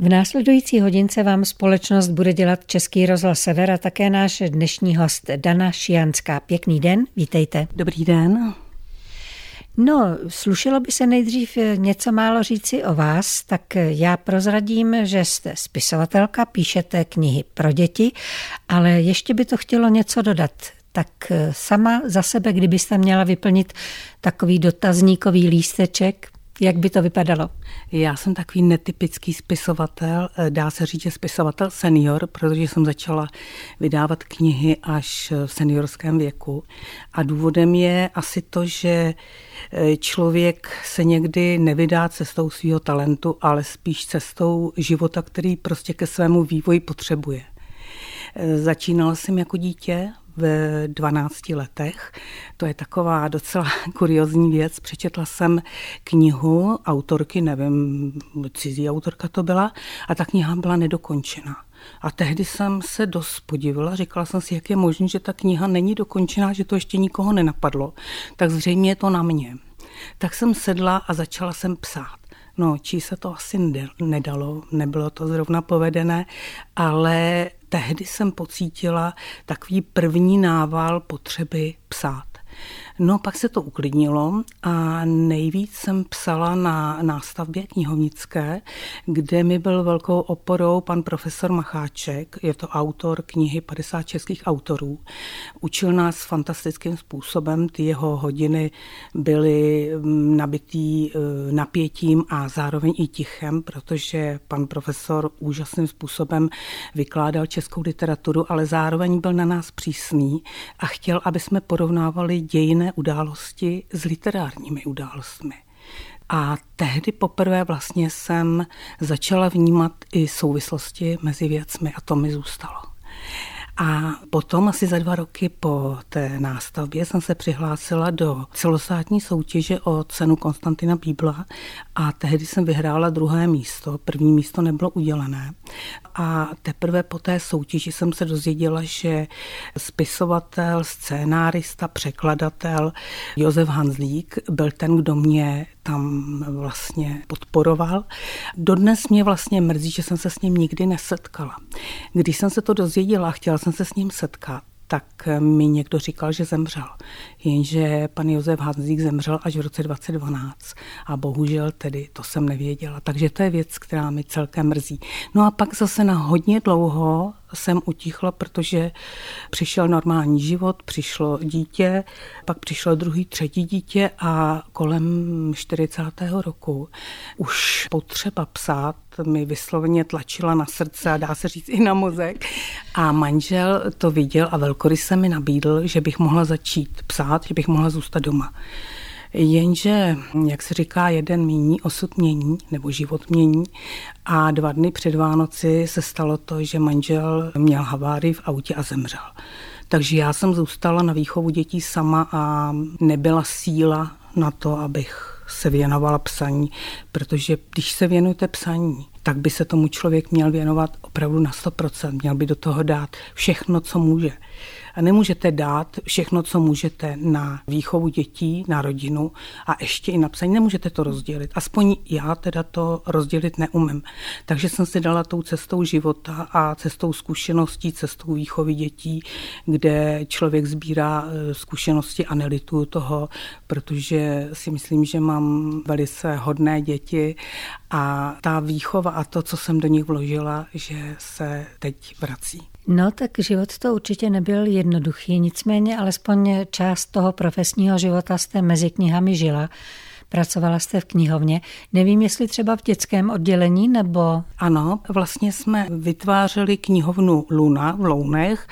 V následující hodince vám společnost bude dělat Český rozhlas Sever a také náš dnešní host Dana Šianská. Pěkný den, vítejte. Dobrý den. No, slušelo by se nejdřív něco málo říci o vás, tak já prozradím, že jste spisovatelka, píšete knihy pro děti, ale ještě by to chtělo něco dodat. Tak sama za sebe, kdybyste měla vyplnit takový dotazníkový lísteček, jak by to vypadalo? Já jsem takový netypický spisovatel, eh, dá se říct, že spisovatel senior, protože jsem začala vydávat knihy až v seniorském věku. A důvodem je asi to, že eh, člověk se někdy nevydá cestou svého talentu, ale spíš cestou života, který prostě ke svému vývoji potřebuje. Eh, začínala jsem jako dítě v 12 letech. To je taková docela kuriozní věc. Přečetla jsem knihu autorky, nevím, cizí autorka to byla, a ta kniha byla nedokončená. A tehdy jsem se dost podivila, říkala jsem si, jak je možné, že ta kniha není dokončená, že to ještě nikoho nenapadlo. Tak zřejmě je to na mě. Tak jsem sedla a začala jsem psát. No, čí se to asi nedalo, nebylo to zrovna povedené, ale tehdy jsem pocítila takový první nával potřeby psát. No pak se to uklidnilo a nejvíc jsem psala na nástavbě knihovnické, kde mi byl velkou oporou pan profesor Macháček, je to autor knihy 50 českých autorů. Učil nás fantastickým způsobem, ty jeho hodiny byly mm, nabitý e, napětím a zároveň i tichem, protože pan profesor úžasným způsobem vykládal českou literaturu, ale zároveň byl na nás přísný a chtěl, aby jsme porovnávali dějiny události s literárními událostmi. A tehdy poprvé vlastně jsem začala vnímat i souvislosti mezi věcmi a to mi zůstalo. A potom asi za dva roky po té nástavbě jsem se přihlásila do celostátní soutěže o cenu Konstantina Bíbla a tehdy jsem vyhrála druhé místo. První místo nebylo udělené. A teprve po té soutěži jsem se dozvěděla, že spisovatel, scénárista, překladatel Josef Hanzlík byl ten, kdo mě tam vlastně podporoval. Dodnes mě vlastně mrzí, že jsem se s ním nikdy nesetkala. Když jsem se to dozvěděla, chtěla jsem se s ním setkat, tak mi někdo říkal, že zemřel. Jenže pan Josef Hanzík zemřel až v roce 2012 a bohužel tedy to jsem nevěděla. Takže to je věc, která mi celkem mrzí. No a pak zase na hodně dlouho jsem utichla, protože přišel normální život, přišlo dítě, pak přišlo druhý, třetí dítě a kolem 40. roku už potřeba psát mi vysloveně tlačila na srdce a dá se říct i na mozek. A manžel to viděl a velkoryse mi nabídl, že bych mohla začít psát, že bych mohla zůstat doma. Jenže, jak se říká, jeden mění, osud mění, nebo život mění. A dva dny před Vánoci se stalo to, že manžel měl havárii v autě a zemřel. Takže já jsem zůstala na výchovu dětí sama a nebyla síla na to, abych se věnovala psaní, protože když se věnujete psaní, tak by se tomu člověk měl věnovat opravdu na 100%, měl by do toho dát všechno, co může. A nemůžete dát všechno, co můžete na výchovu dětí, na rodinu a ještě i na psaní. Nemůžete to rozdělit. Aspoň já teda to rozdělit neumím. Takže jsem si dala tou cestou života a cestou zkušeností, cestou výchovy dětí, kde člověk sbírá eh, zkušenosti a nelituju toho, protože si myslím, že mám velice hodné děti a ta výchova a to, co jsem do nich vložila, že se teď vrací. No tak život to určitě nebyl jednoduchý, nicméně alespoň část toho profesního života jste mezi knihami žila. Pracovala jste v knihovně. Nevím, jestli třeba v dětském oddělení nebo... Ano, vlastně jsme vytvářeli knihovnu Luna v Lounech.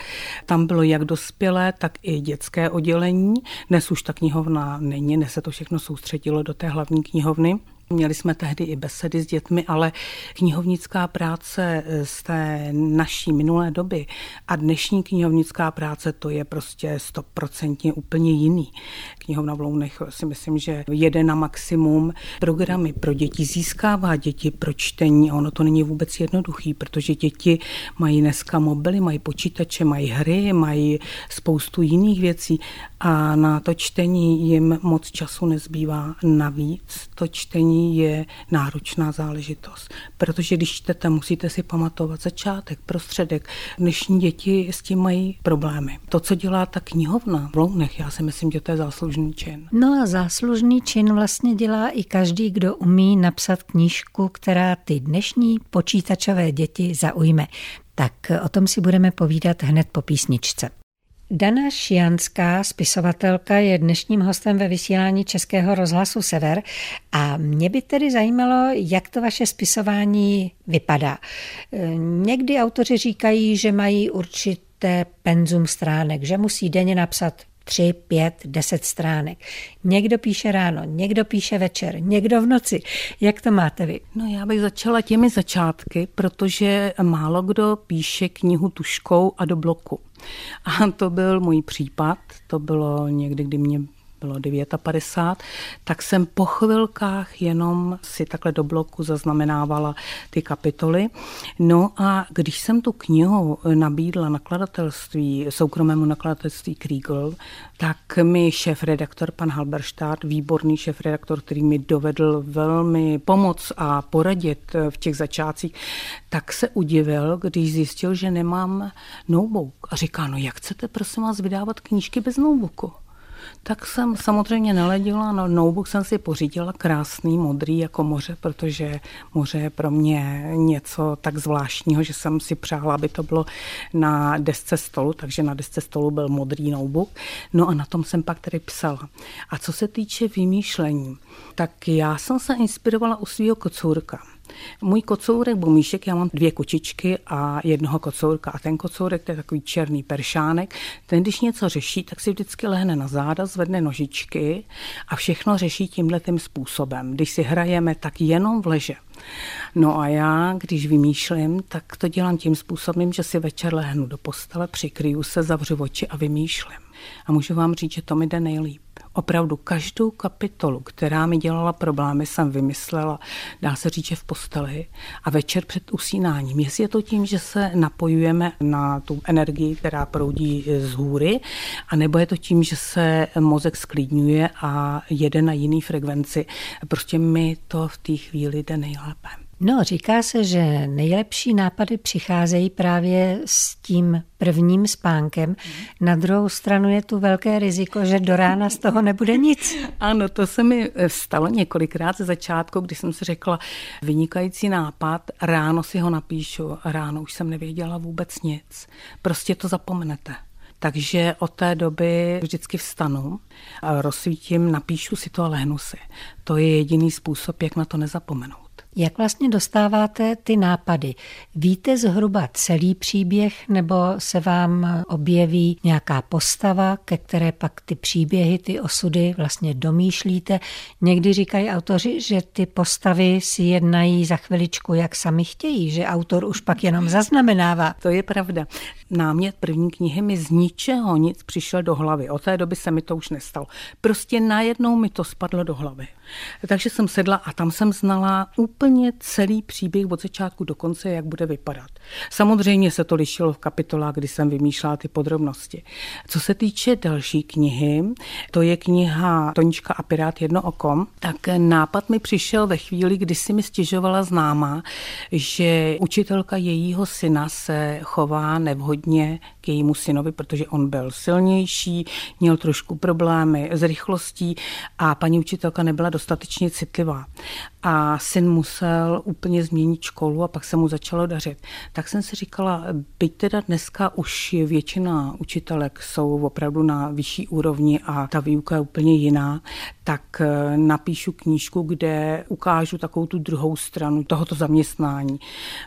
Tam bylo jak dospělé, tak i dětské oddělení. Dnes už ta knihovna není, dnes se to všechno soustředilo do té hlavní knihovny. Měli jsme tehdy i besedy s dětmi, ale knihovnická práce z té naší minulé doby a dnešní knihovnická práce to je prostě stoprocentně úplně jiný. Knihovna v Lounech si myslím, že jede na maximum. Programy pro děti získává děti pro čtení a ono to není vůbec jednoduchý, protože děti mají dneska mobily, mají počítače, mají hry, mají spoustu jiných věcí a na to čtení jim moc času nezbývá. Navíc to čtení čtení je náročná záležitost, protože když čtete, musíte si pamatovat začátek, prostředek. Dnešní děti s tím mají problémy. To, co dělá ta knihovna v Lounech, já si myslím, že to je záslužný čin. No a záslužný čin vlastně dělá i každý, kdo umí napsat knížku, která ty dnešní počítačové děti zaujme. Tak o tom si budeme povídat hned po písničce. Dana Šianská, spisovatelka, je dnešním hostem ve vysílání Českého rozhlasu Sever a mě by tedy zajímalo, jak to vaše spisování vypadá. Někdy autoři říkají, že mají určité penzum stránek, že musí denně napsat tři, pět, deset stránek. Někdo píše ráno, někdo píše večer, někdo v noci. Jak to máte vy? No já bych začala těmi začátky, protože málo kdo píše knihu tuškou a do bloku. A to byl můj případ, to bylo někdy, kdy mě bylo 59, tak jsem po chvilkách jenom si takhle do bloku zaznamenávala ty kapitoly. No a když jsem tu knihu nabídla nakladatelství, soukromému nakladatelství Kriegel, tak mi šéf-redaktor pan Halberštát, výborný šéf-redaktor, který mi dovedl velmi pomoc a poradit v těch začátcích, tak se udivil, když zjistil, že nemám notebook. A říká, no jak chcete prosím vás vydávat knížky bez notebooku? Tak jsem samozřejmě naledila, no notebook jsem si pořídila krásný, modrý jako moře, protože moře je pro mě něco tak zvláštního, že jsem si přála, aby to bylo na desce stolu, takže na desce stolu byl modrý notebook. No a na tom jsem pak tedy psala. A co se týče vymýšlení, tak já jsem se inspirovala u svého kocourka. Můj kocourek Bumíšek, já mám dvě kočičky a jednoho kocourka a ten kocourek to je takový černý peršánek. Ten, když něco řeší, tak si vždycky lehne na záda, zvedne nožičky a všechno řeší tímhle tím způsobem. Když si hrajeme, tak jenom v leže. No a já, když vymýšlím, tak to dělám tím způsobem, že si večer lehnu do postele, přikryju se, zavřu oči a vymýšlím. A můžu vám říct, že to mi jde nejlíp. Opravdu každou kapitolu, která mi dělala problémy, jsem vymyslela, dá se říct, že v posteli a večer před usínáním. Jestli je to tím, že se napojujeme na tu energii, která proudí z hůry, anebo je to tím, že se mozek sklidňuje a jede na jiný frekvenci. Prostě mi to v té chvíli jde nejlépe. No, říká se, že nejlepší nápady přicházejí právě s tím prvním spánkem. Na druhou stranu je tu velké riziko, že do rána z toho nebude nic. Ano, to se mi stalo několikrát ze začátku, kdy jsem si řekla, vynikající nápad, ráno si ho napíšu, ráno už jsem nevěděla vůbec nic. Prostě to zapomenete. Takže od té doby vždycky vstanu, rozsvítím, napíšu si to a lehnu si. To je jediný způsob, jak na to nezapomenout. Jak vlastně dostáváte ty nápady? Víte zhruba celý příběh nebo se vám objeví nějaká postava, ke které pak ty příběhy, ty osudy vlastně domýšlíte? Někdy říkají autoři, že ty postavy si jednají za chviličku, jak sami chtějí, že autor už pak jenom zaznamenává. To je pravda. Námět první knihy mi z ničeho nic přišel do hlavy. Od té doby se mi to už nestalo. Prostě najednou mi to spadlo do hlavy. Takže jsem sedla a tam jsem znala úplně celý příběh od začátku do konce, jak bude vypadat. Samozřejmě se to lišilo v kapitolách, kdy jsem vymýšlela ty podrobnosti. Co se týče další knihy, to je kniha Tonička a Pirát jedno oko, tak nápad mi přišel ve chvíli, kdy si mi stěžovala známá, že učitelka jejího syna se chová nevhodně k jejímu synovi, protože on byl silnější, měl trošku problémy s rychlostí a paní učitelka nebyla dostatečně citlivá. A syn musel úplně změnit školu a pak se mu začalo dařit. Tak jsem si říkala, byť teda dneska už většina učitelek jsou opravdu na vyšší úrovni a ta výuka je úplně jiná, tak eh, napíšu knížku, kde ukážu takovou tu druhou stranu tohoto zaměstnání.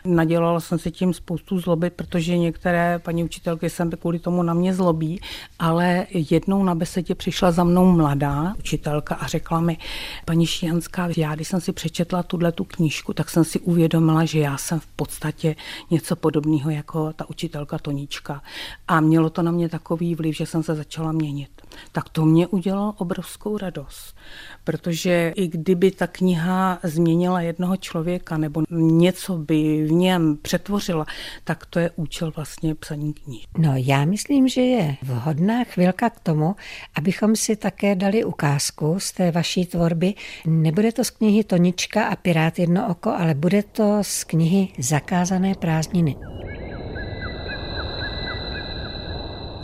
Nadělala jsem si tím spoustu zloby, protože některé paní učitelky se kvůli tomu na mě zlobí, ale jednou na besedě přišla za mnou mladá učitelka a řekla mi, paní Šijanská, já když jsem si přečetla tuhle tu knížku, tak jsem si uvědomila, že já jsem v podstatě něco podobného jako ta učitelka Tonička. A mělo to na mě takový vliv, že jsem se začala měnit. Tak to mě udělalo obrovskou radost. Protože i kdyby ta kniha změnila jednoho člověka nebo něco by v něm přetvořila, tak to je účel vlastně psaní knih. No já myslím, že je vhodná chvilka k tomu, abychom si také dali ukázku z té vaší tvorby. Nebude to z knihy Tonička a Pirát jedno oko, ale bude to z knihy Zakázané prázdniny.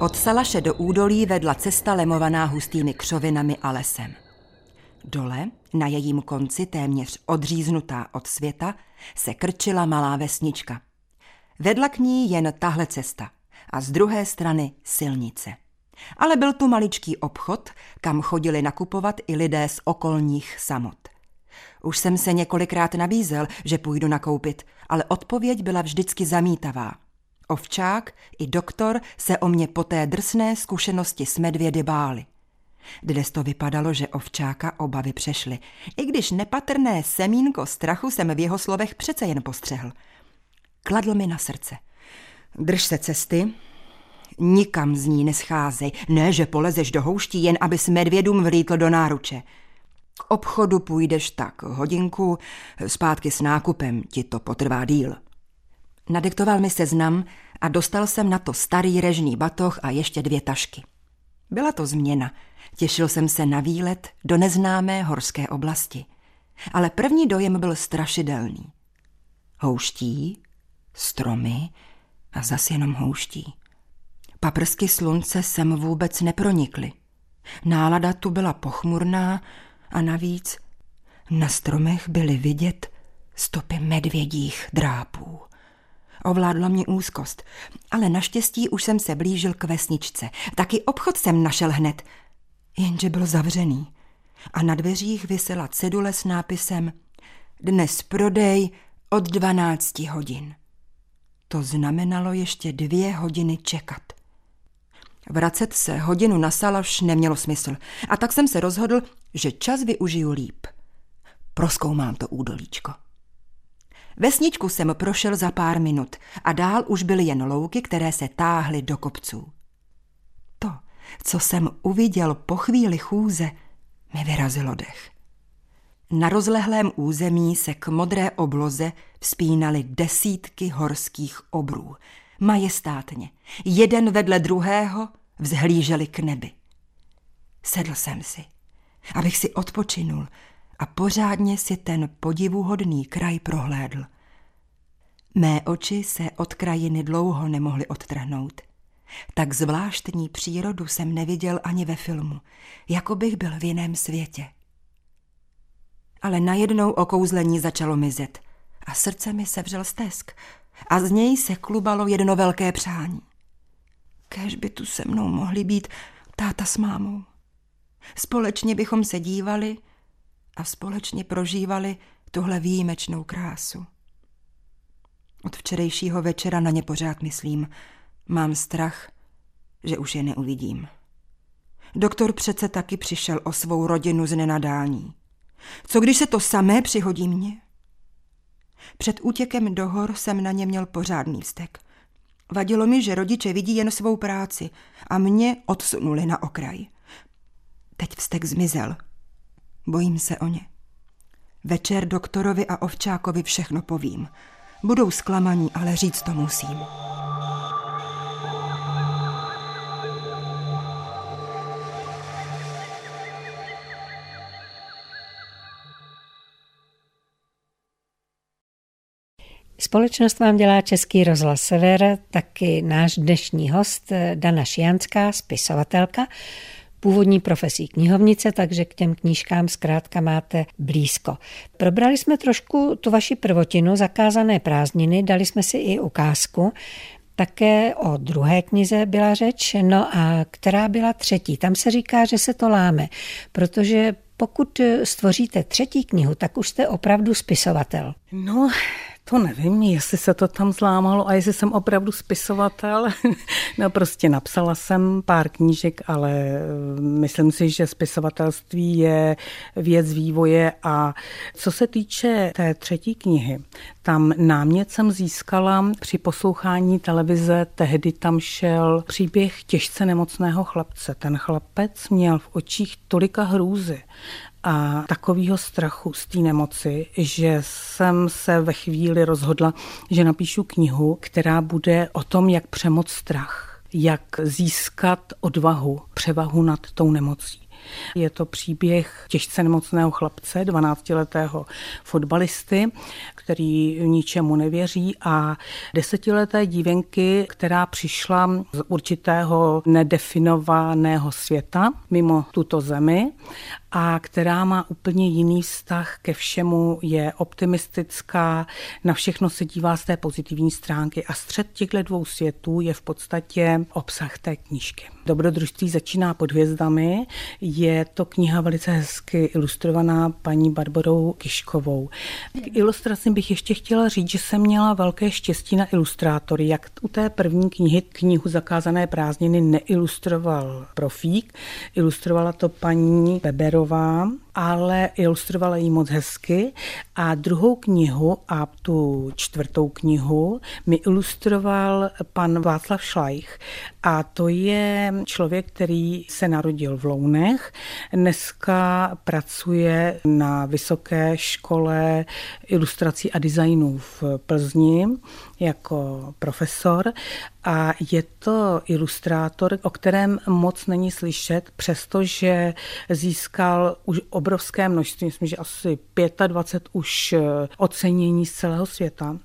Od Salaše do údolí vedla cesta lemovaná hustými křovinami a lesem. Dole, na jejím konci téměř odříznutá od světa, se krčila malá vesnička. Vedla k ní jen tahle cesta a z druhé strany silnice. Ale byl tu maličký obchod, kam chodili nakupovat i lidé z okolních samot. Už jsem se několikrát nabízel, že půjdu nakoupit, ale odpověď byla vždycky zamítavá – Ovčák i doktor se o mě po té drsné zkušenosti s medvědy báli. Dnes to vypadalo, že ovčáka obavy přešly, i když nepatrné semínko strachu jsem v jeho slovech přece jen postřehl. Kladl mi na srdce. Drž se cesty, nikam z ní nescházej, ne, že polezeš do houští, jen aby s medvědům vlítl do náruče. K obchodu půjdeš tak hodinku, zpátky s nákupem ti to potrvá díl. Nadiktoval mi seznam a dostal jsem na to starý režný batoh a ještě dvě tašky. Byla to změna. Těšil jsem se na výlet do neznámé horské oblasti. Ale první dojem byl strašidelný. Houští, stromy a zas jenom houští. Paprsky slunce sem vůbec nepronikly. Nálada tu byla pochmurná a navíc na stromech byly vidět stopy medvědích drápů. Ovládla mě úzkost, ale naštěstí už jsem se blížil k vesničce. Taky obchod jsem našel hned, jenže byl zavřený. A na dveřích vysela cedule s nápisem Dnes prodej od 12 hodin. To znamenalo ještě dvě hodiny čekat. Vracet se hodinu na salaš nemělo smysl a tak jsem se rozhodl, že čas využiju líp. Proskoumám to údolíčko. Vesničku jsem prošel za pár minut a dál už byly jen louky, které se táhly do kopců. To, co jsem uviděl po chvíli chůze, mi vyrazilo dech. Na rozlehlém území se k modré obloze vzpínaly desítky horských obrů. Majestátně, jeden vedle druhého, vzhlíželi k nebi. Sedl jsem si, abych si odpočinul a pořádně si ten podivuhodný kraj prohlédl. Mé oči se od krajiny dlouho nemohly odtrhnout. Tak zvláštní přírodu jsem neviděl ani ve filmu, jako bych byl v jiném světě. Ale najednou okouzlení začalo mizet a srdce mi sevřel stesk a z něj se klubalo jedno velké přání. Kéž by tu se mnou mohli být táta s mámou. Společně bychom se dívali a společně prožívali tuhle výjimečnou krásu. Od včerejšího večera na ně pořád myslím. Mám strach, že už je neuvidím. Doktor přece taky přišel o svou rodinu z nenadání. Co když se to samé přihodí mně? Před útěkem do hor jsem na ně měl pořádný vztek. Vadilo mi, že rodiče vidí jen svou práci a mě odsunuli na okraj. Teď vztek zmizel. Bojím se o ně. Večer doktorovi a ovčákovi všechno povím. Budou zklamaní, ale říct to musím. Společnost vám dělá Český rozhlas Sever, taky náš dnešní host Dana Šianská, spisovatelka, původní profesí knihovnice, takže k těm knížkám zkrátka máte blízko. Probrali jsme trošku tu vaši prvotinu, zakázané prázdniny, dali jsme si i ukázku. Také o druhé knize byla řeč, no a která byla třetí. Tam se říká, že se to láme, protože pokud stvoříte třetí knihu, tak už jste opravdu spisovatel. No, To nevím, jestli se to tam zlámalo a jestli jsem opravdu spisovatel. no prostě napsala jsem pár knížek, ale eh, myslím si, že spisovatelství je věc vývoje a co se týče té třetí knihy, tam námět jsem získala při poslouchání televize, tehdy tam šel příběh těžce nemocného chlapce. Ten chlapec měl v očích tolika hrůzy a takového strachu z té nemoci, že jsem se ve chvíli rozhodla, že napíšu knihu, která bude o tom, jak přemoc strach, jak získat odvahu, převahu nad tou nemocí. Je to příběh těžce nemocného chlapce, 12-letého fotbalisty, který ničemu nevěří a desetileté dívenky, která přišla z určitého nedefinovaného světa mimo tuto zemi a která má úplně jiný vztah ke všemu, je optimistická, na všechno se dívá z té pozitivní stránky a střed těchto dvou světů je v podstatě obsah té knížky. Dobrodružství začíná pod hvězdami. Je to kniha velice hezky ilustrovaná paní Barbarou Kiškovou. K ilustracím bych ještě chtěla říct, že jsem měla velké štěstí na ilustrátory. Jak u té první knihy, knihu Zakázané prázdniny, neilustroval profík, ilustrovala to paní Beberová ale ilustrovala ji moc hezky. A druhou knihu a tu čtvrtou knihu mi ilustroval pan Václav Šlajch. A to je člověk, který se narodil v Lounech. Dneska pracuje na vysoké škole ilustrací a designů v Plzni jako profesor a je to ilustrátor, o kterém moc není slyšet, přestože získal už obrovské množství, myslím, že asi 25 už eh, ocenění z celého světa.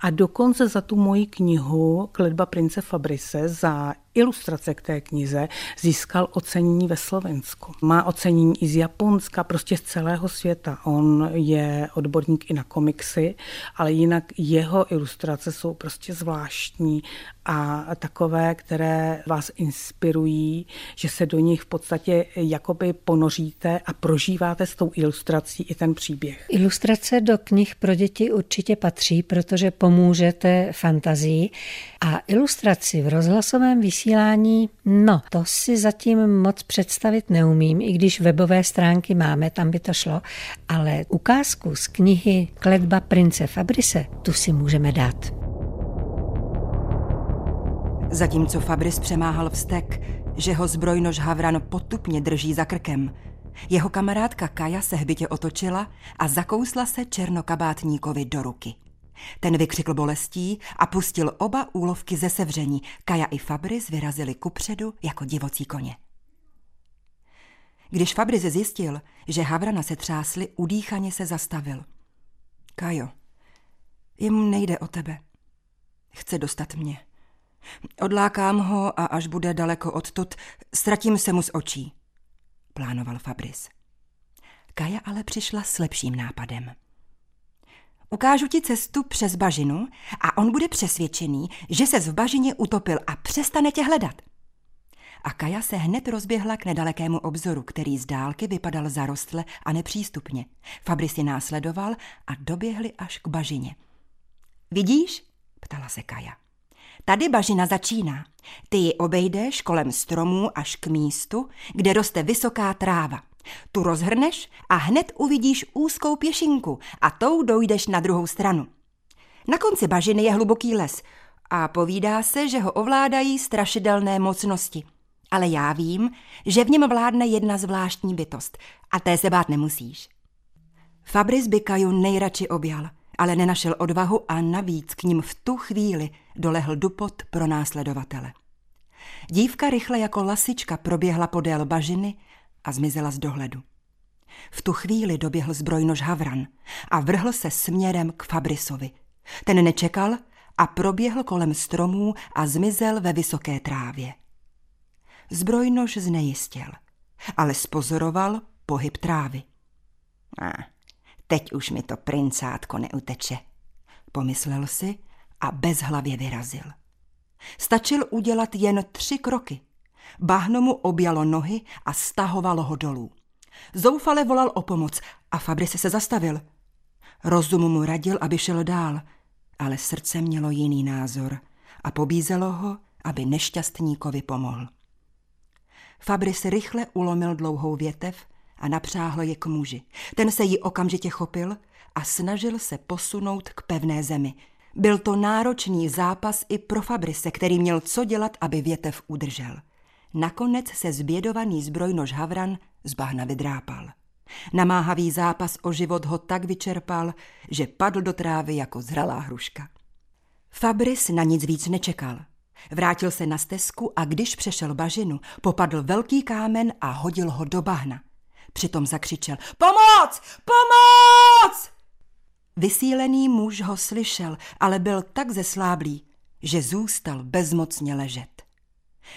A dokonce za tu moji knihu Kledba prince Fabrice za ilustrace k té knize získal ocenění ve Slovensku. Má ocenění i z Japonska, prostě z celého světa. On je odborník i na komiksy, ale jinak jeho ilustrace jsou prostě zvláštní a takové, které vás inspirují, že se do nich v podstatě jakoby ponoříte a prožíváte s tou ilustrací i ten příběh. Ilustrace do knih pro děti určitě patří, protože pomůžete fantazii a ilustraci v rozhlasovém vysílání, no, to si zatím moc představit neumím, i když webové stránky máme, tam by to šlo, ale ukázku z knihy Kledba prince Fabrise, tu si můžeme dát. Zatímco Fabris přemáhal vztek, že ho zbrojnož Havran potupně drží za krkem, jeho kamarádka Kaja se hbitě otočila a zakousla se černokabátníkovi do ruky. Ten vykřikl bolestí a pustil oba úlovky ze sevření. Kaja i Fabris vyrazili kupředu jako divocí koně. Když Fabris zjistil, že Havrana se třásli, udýchaně se zastavil. Kajo, jemu nejde o tebe. Chce dostat mě. Odlákám ho a až bude daleko odtud, ztratím se mu z očí, plánoval Fabris. Kaja ale přišla s lepším nápadem. Ukážu ti cestu přes bažinu a on bude přesvědčený, že se v bažině utopil a přestane tě hledat. A Kaja se hned rozběhla k nedalekému obzoru, který z dálky vypadal zarostle a nepřístupně. Fabris ji následoval a doběhli až k bažině. Vidíš? ptala se Kaja. Tady bažina začíná. Ty ji obejdeš kolem stromů až k místu, kde roste vysoká tráva. Tu rozhrneš a hned uvidíš úzkou pěšinku a tou dojdeš na druhou stranu. Na konci bažiny je hluboký les a povídá se, že ho ovládají strašidelné mocnosti. Ale já vím, že v něm vládne jedna zvláštní bytost a té se bát nemusíš. Fabris by Kaju nejradši objal, ale nenašel odvahu a navíc k ním v tu chvíli dolehl dupot pro následovatele. Dívka rychle jako lasička proběhla podél bažiny a zmizela z dohledu. V tu chvíli doběhl zbrojnož Havran a vrhl se směrem k Fabrisovi. Ten nečekal a proběhl kolem stromů a zmizel ve vysoké trávě. Zbrojnož znejistil, ale spozoroval pohyb trávy. A, teď už mi to princátko neuteče, pomyslel si a bezhlavě vyrazil. Stačil udělat jen tři kroky. Bahno mu objalo nohy a stahovalo ho dolů. Zoufale volal o pomoc a Fabrice se zastavil. Rozum mu radil, aby šel dál. ale srdce mělo jiný názor a pobízelo ho, aby nešťastníkovi pomohl. Fabris rychle ulomil dlouhou větev a napřáhl je k muži. Ten se jí okamžitě chopil a snažil se posunout k pevné zemi. Byl to náročný zápas i pro Fabrise, který měl co dělat, aby větev udržel. Nakonec se zbědovaný zbrojnož Havran z bahna vydrápal. Namáhavý zápas o život ho tak vyčerpal, že padl do trávy jako zralá hruška. Fabris na nic víc nečekal. Vrátil se na stezku a když přešel bažinu, popadl velký kámen a hodil ho do bahna. Přitom zakřičel Pomoc! Pomoc! Vysílený muž ho slyšel, ale byl tak zesláblý, že zůstal bezmocně ležet.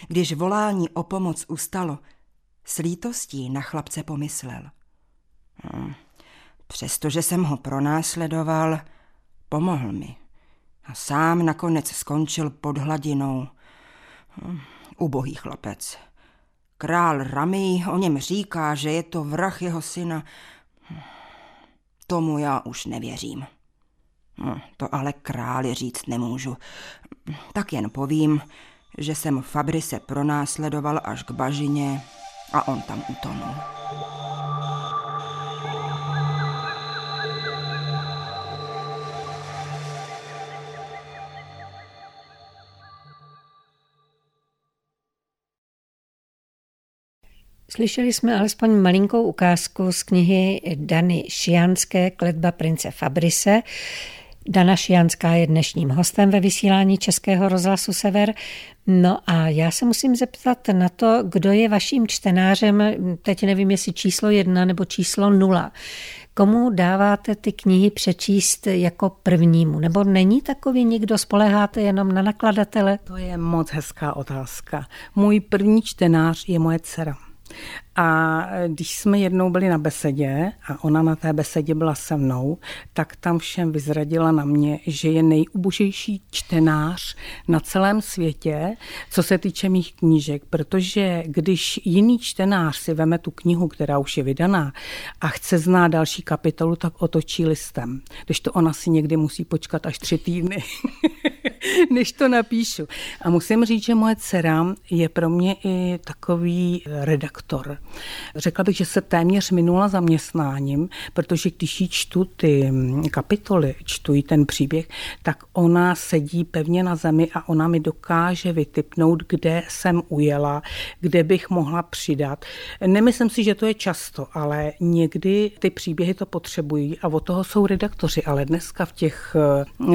Když volání o pomoc ustalo, s lítostí na chlapce pomyslel. Hm, přestože jsem ho pronásledoval, pomohl mi a sám nakonec skončil pod hladinou. Hm, ubohý chlapec. Král Rami o něm říká, že je to vrah jeho syna. Tomu já už nevěřím. No, to ale králi říct nemůžu. Tak jen povím, že jsem Fabrise pronásledoval až k bažině a on tam utonul. Slyšeli jsme alespoň malinkou ukázku z knihy Dany Šianské Kletba prince Fabrise. Dana Šianská je dnešním hostem ve vysílání Českého rozhlasu Sever. No a já se musím zeptat na to, kdo je vaším čtenářem, teď nevím, jestli číslo jedna nebo číslo nula. Komu dáváte ty knihy přečíst jako prvnímu? Nebo není takový nikdo, spoleháte jenom na nakladatele? To je moc hezká otázka. Můj první čtenář je moje dcera. A když jsme jednou byli na besedě a ona na té besedě byla se mnou, tak tam všem vyzradila na mě, že je nejubožejší čtenář na celém světě, co se týče mých knížek, protože když jiný čtenář si veme tu knihu, která už je vydaná a chce znát další kapitolu, tak otočí listem. Když to ona si někdy musí počkat až tři týdny, než to napíšu. A musím říct, že moje dcera je pro mě i takový redaktor Řekla bych, že se téměř minula zaměstnáním, protože když jí čtu ty kapitoly, čtu jí ten příběh, tak ona sedí pevně na zemi a ona mi dokáže vytipnout, kde jsem ujela, kde bych mohla přidat. Nemyslím si, že to je často, ale někdy ty příběhy to potřebují a od toho jsou redaktoři, ale dneska v těch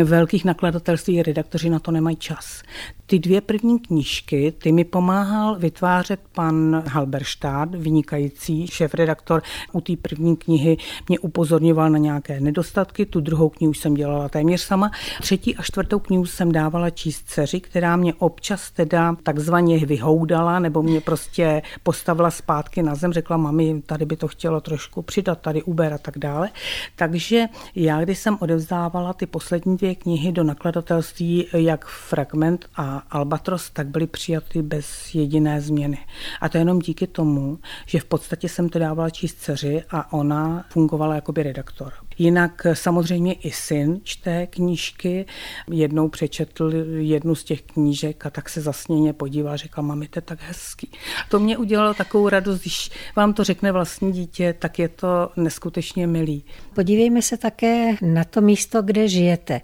eh, velkých nakladatelství redaktoři na to nemají čas. Ty dvě první knížky, ty mi pomáhal vytvářet pan Halberštát, vynikající šéf-redaktor. U té první knihy mě upozorňoval na nějaké nedostatky, tu druhou knihu jsem dělala téměř sama. Třetí a čtvrtou knihu jsem dávala číst dceři, která mě občas teda takzvaně vyhoudala, nebo mě prostě postavila zpátky na zem, řekla, mami, tady by to chtělo trošku přidat, tady Uber a tak dále. Takže já, když jsem odevzdávala ty poslední dvě knihy do nakladatelství, jak Fragment a Albatros, tak byly přijaty bez jediné změny. A to jenom díky tomu, že v podstatě jsem to dávala číst dceři a ona fungovala jako by redaktor. Jinak samozřejmě i syn čte knížky. Jednou přečetl jednu z těch knížek a tak se zasněně podíval a řekl, mami, to je tak hezký. To mě udělalo takovou radost, když vám to řekne vlastní dítě, tak je to neskutečně milý. Podívejme se také na to místo, kde žijete.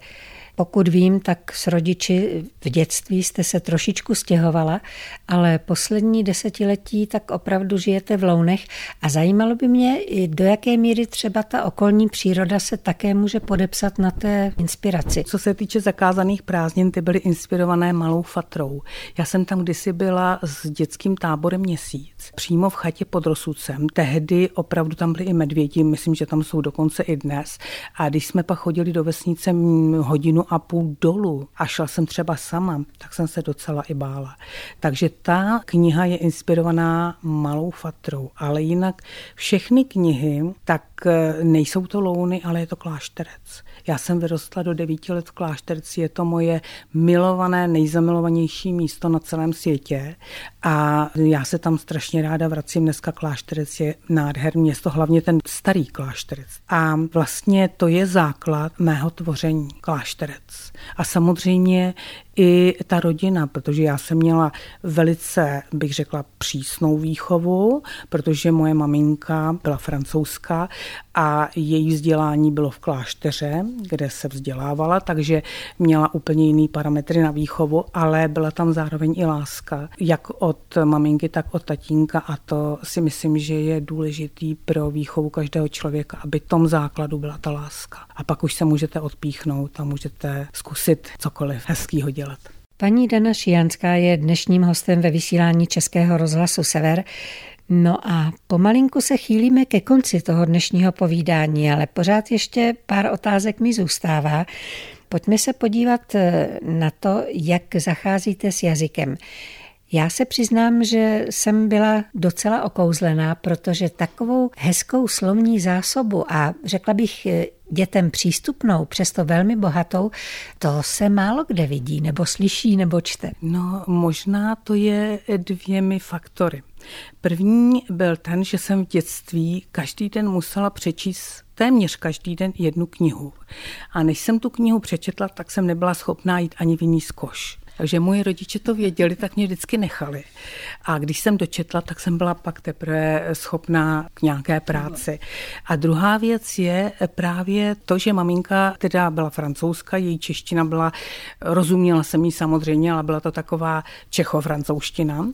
Pokud vím, tak s rodiči v dětství jste se trošičku stěhovala, ale poslední desetiletí tak opravdu žijete v Lounech a zajímalo by mě, do jaké míry třeba ta okolní příroda se také může podepsat na té inspiraci. Co se týče zakázaných prázdnin, ty byly inspirované malou fatrou. Já jsem tam kdysi byla s dětským táborem měsíc, přímo v chatě pod Rosucem. Tehdy opravdu tam byly i medvědi, myslím, že tam jsou dokonce i dnes. A když jsme pak chodili do vesnice hodinu a půl dolů a šla jsem třeba sama, tak jsem se docela i bála. Takže ta kniha je inspirovaná malou fatrou, ale jinak všechny knihy, tak eh, nejsou to louny, ale je to klášterec. Já jsem vyrostla do devíti let v klášterci, je to moje milované, nejzamilovanější místo na celém světě a já se tam strašně ráda vracím. Dneska klášterec je nádherný město, hlavně ten starý klášterec. A vlastně to je základ mého tvoření, klášterec. A samozřejmě i ta rodina, protože já jsem měla velice, bych řekla, přísnou výchovu, protože moje maminka byla francouzská a její vzdělání bylo v klášteře, kde se vzdělávala, takže měla úplně jiný parametry na výchovu, ale byla tam zároveň i láska, jak od maminky, tak od tatínka a to si myslím, že je důležitý pro výchovu každého člověka, aby tom základu byla ta láska. A pak už se můžete odpíchnout a můžete zkusit cokoliv hezkýho dělat. Paní Dana Šijanská je dnešním hostem ve vysílání Českého rozhlasu Sever. No a pomalinku se chýlíme ke konci toho dnešního povídání, ale pořád ještě pár otázek mi zůstává. Pojďme se podívat eh, na to, jak zacházíte s jazykem. Já se přiznám, že jsem byla docela okouzlená, protože takovou hezkou slovní zásobu a řekla bych eh, dětem přístupnou, přesto velmi bohatou, to se málo kde vidí, nebo slyší, nebo čte. No, možná to je dvěmi faktory. První byl ten, že jsem v dětství každý den musela přečíst téměř každý den jednu knihu. A než jsem tu knihu přečetla, tak jsem nebyla schopná jít ani v jiný zkoš. Takže moji rodiče to věděli, tak mě vždycky nechali. A když jsem dočetla, tak jsem byla pak teprve schopná k nějaké práci. A druhá věc je právě to, že maminka teda byla francouzska, její čeština byla, rozuměla jsem jí samozřejmě, ale byla to taková čecho-francouzština.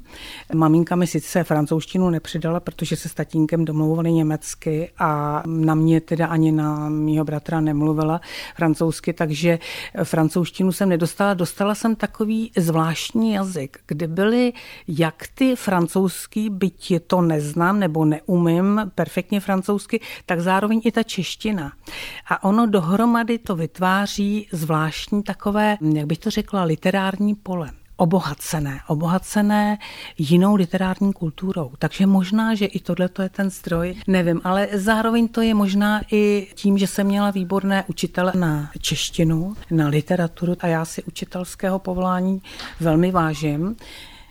Maminka mi sice francouzštinu nepřidala, protože se s tatínkem domlouvali německy a na mě teda ani na mýho bratra nemluvila francouzsky, takže francouzštinu jsem nedostala. Dostala jsem takový takový zvláštní jazyk, kde byly jak ty francouzský, byť je to neznám nebo neumím perfektně francouzsky, tak zároveň i ta čeština. A ono dohromady to vytváří zvláštní takové, jak bych to řekla, literární pole obohacené, obohacené jinou literární kulturou. Takže možná, že i tohle je ten stroj, nevím, ale zároveň to je možná i tím, že jsem měla výborné učitele na češtinu, na literaturu a já si učitelského povolání velmi vážím.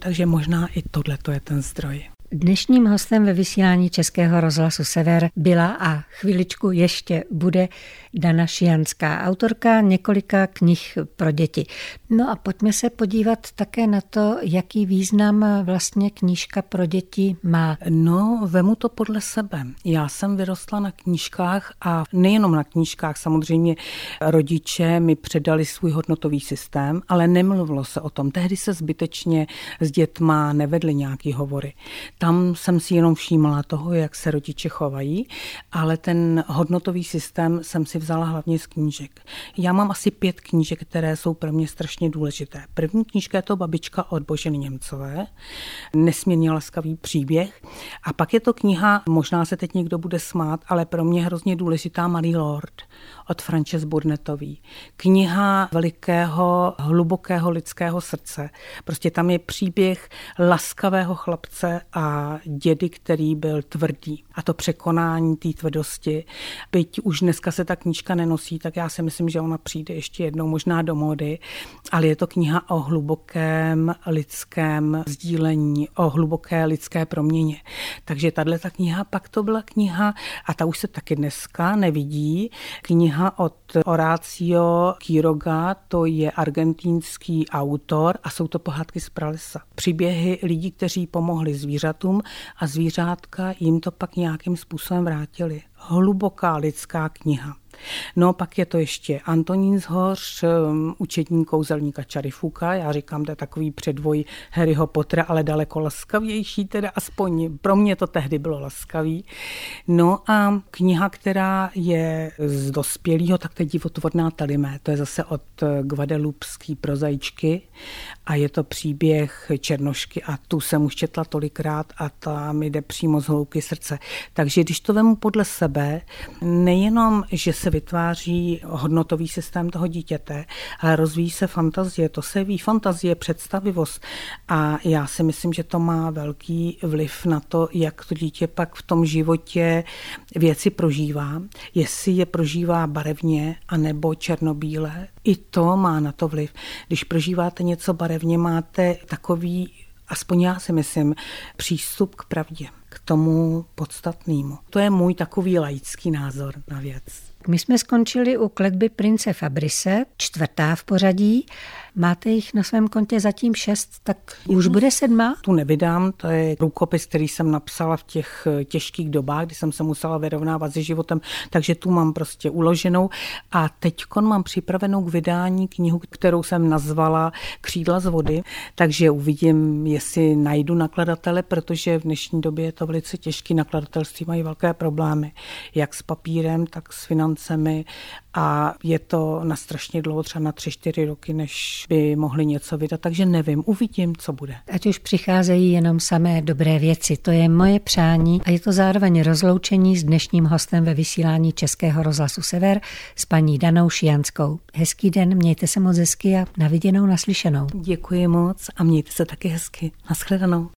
Takže možná i tohle je ten zdroj. Dnešním hostem ve vysílání Českého rozhlasu Sever byla a chviličku ještě bude Dana Šianská, autorka několika knih pro děti. No a pojďme se podívat také na to, jaký význam vlastně knížka pro děti má. No, vemu to podle sebe. Já jsem vyrostla na knížkách a nejenom na knížkách, samozřejmě rodiče mi předali svůj hodnotový systém, ale nemluvilo se o tom. Tehdy se zbytečně s dětma nevedly nějaký hovory. Tam jsem si jenom všímala toho, jak se rodiče chovají, ale ten hodnotový systém jsem si vzala hlavně z knížek. Já mám asi pět knížek, které jsou pro mě strašně důležité. První knížka je to Babička od Boženy Němcové, nesmírně laskavý příběh. A pak je to kniha, možná se teď někdo bude smát, ale pro mě hrozně důležitá Marie Lord od Frances Burnetový. Kniha velikého, hlubokého lidského srdce. Prostě tam je příběh laskavého chlapce a dědy, který byl tvrdý. A to překonání té tvrdosti. Byť už dneska se ta knížka nenosí, tak já si myslím, že ona přijde ještě jednou možná do mody. Ale je to kniha o hlubokém lidském sdílení, o hluboké lidské proměně. Takže tahle ta kniha, pak to byla kniha, a ta už se taky dneska nevidí, kniha od Horácio Quiroga, to je argentinský autor a jsou to pohádky z pralesa. Příběhy lidí, kteří pomohli zvířatům a zvířátka jim to pak nějakým způsobem vrátili. Hluboká lidská kniha. No pak je to ještě Antonín Zhoř, um, učetní kouzelníka Čarifuka, já říkám, to je takový předvoj Harryho Pottera, ale daleko laskavější, teda aspoň pro mě to tehdy bylo laskavý. No a kniha, která je z dospělého, tak to je divotvorná Talimé, to je zase od Guadelupský prozaičky a je to příběh Černošky a tu jsem už četla tolikrát a ta mi jde přímo z hlouky srdce. Takže když to vemu podle sebe, nejenom, že se vytváří hodnotový systém toho dítěte, ale rozvíjí se fantazie, to se ví fantazie, představivost a já si myslím, že to má velký vliv na to, jak to dítě pak v tom životě věci prožívá, jestli je prožívá barevně anebo černobíle. I to má na to vliv. Když prožíváte něco barevně, máte takový aspoň já si myslím, přístup k pravdě, k tomu podstatnému. To je můj takový laický názor na věc. My jsme skončili u kletby prince Fabrise, čtvrtá v pořadí. Máte jich na svém kontě zatím šest, tak už bude sedma? Tu nevydám, to je rukopis, který jsem napsala v těch eh, těžkých dobách, kdy jsem se musela vyrovnávat se životem, takže tu mám prostě uloženou. A teď mám připravenou k vydání knihu, kterou jsem nazvala Křídla z vody, takže uvidím, jestli najdu nakladatele, protože v dnešní době je to velice těžké. Nakladatelství mají velké problémy, jak s papírem, tak s financemi a je to na strašně dlouho, třeba na tři, čtyři roky, než by mohli něco vydat, takže nevím, uvidím, co bude. Ať už přicházejí jenom samé dobré věci, to je moje přání a je to zároveň rozloučení s dnešním hostem ve vysílání Českého rozhlasu Sever s paní Danou Šianskou. Hezký den, mějte se moc hezky a naviděnou, naslyšenou. Děkuji moc a mějte se taky hezky. Naschledanou.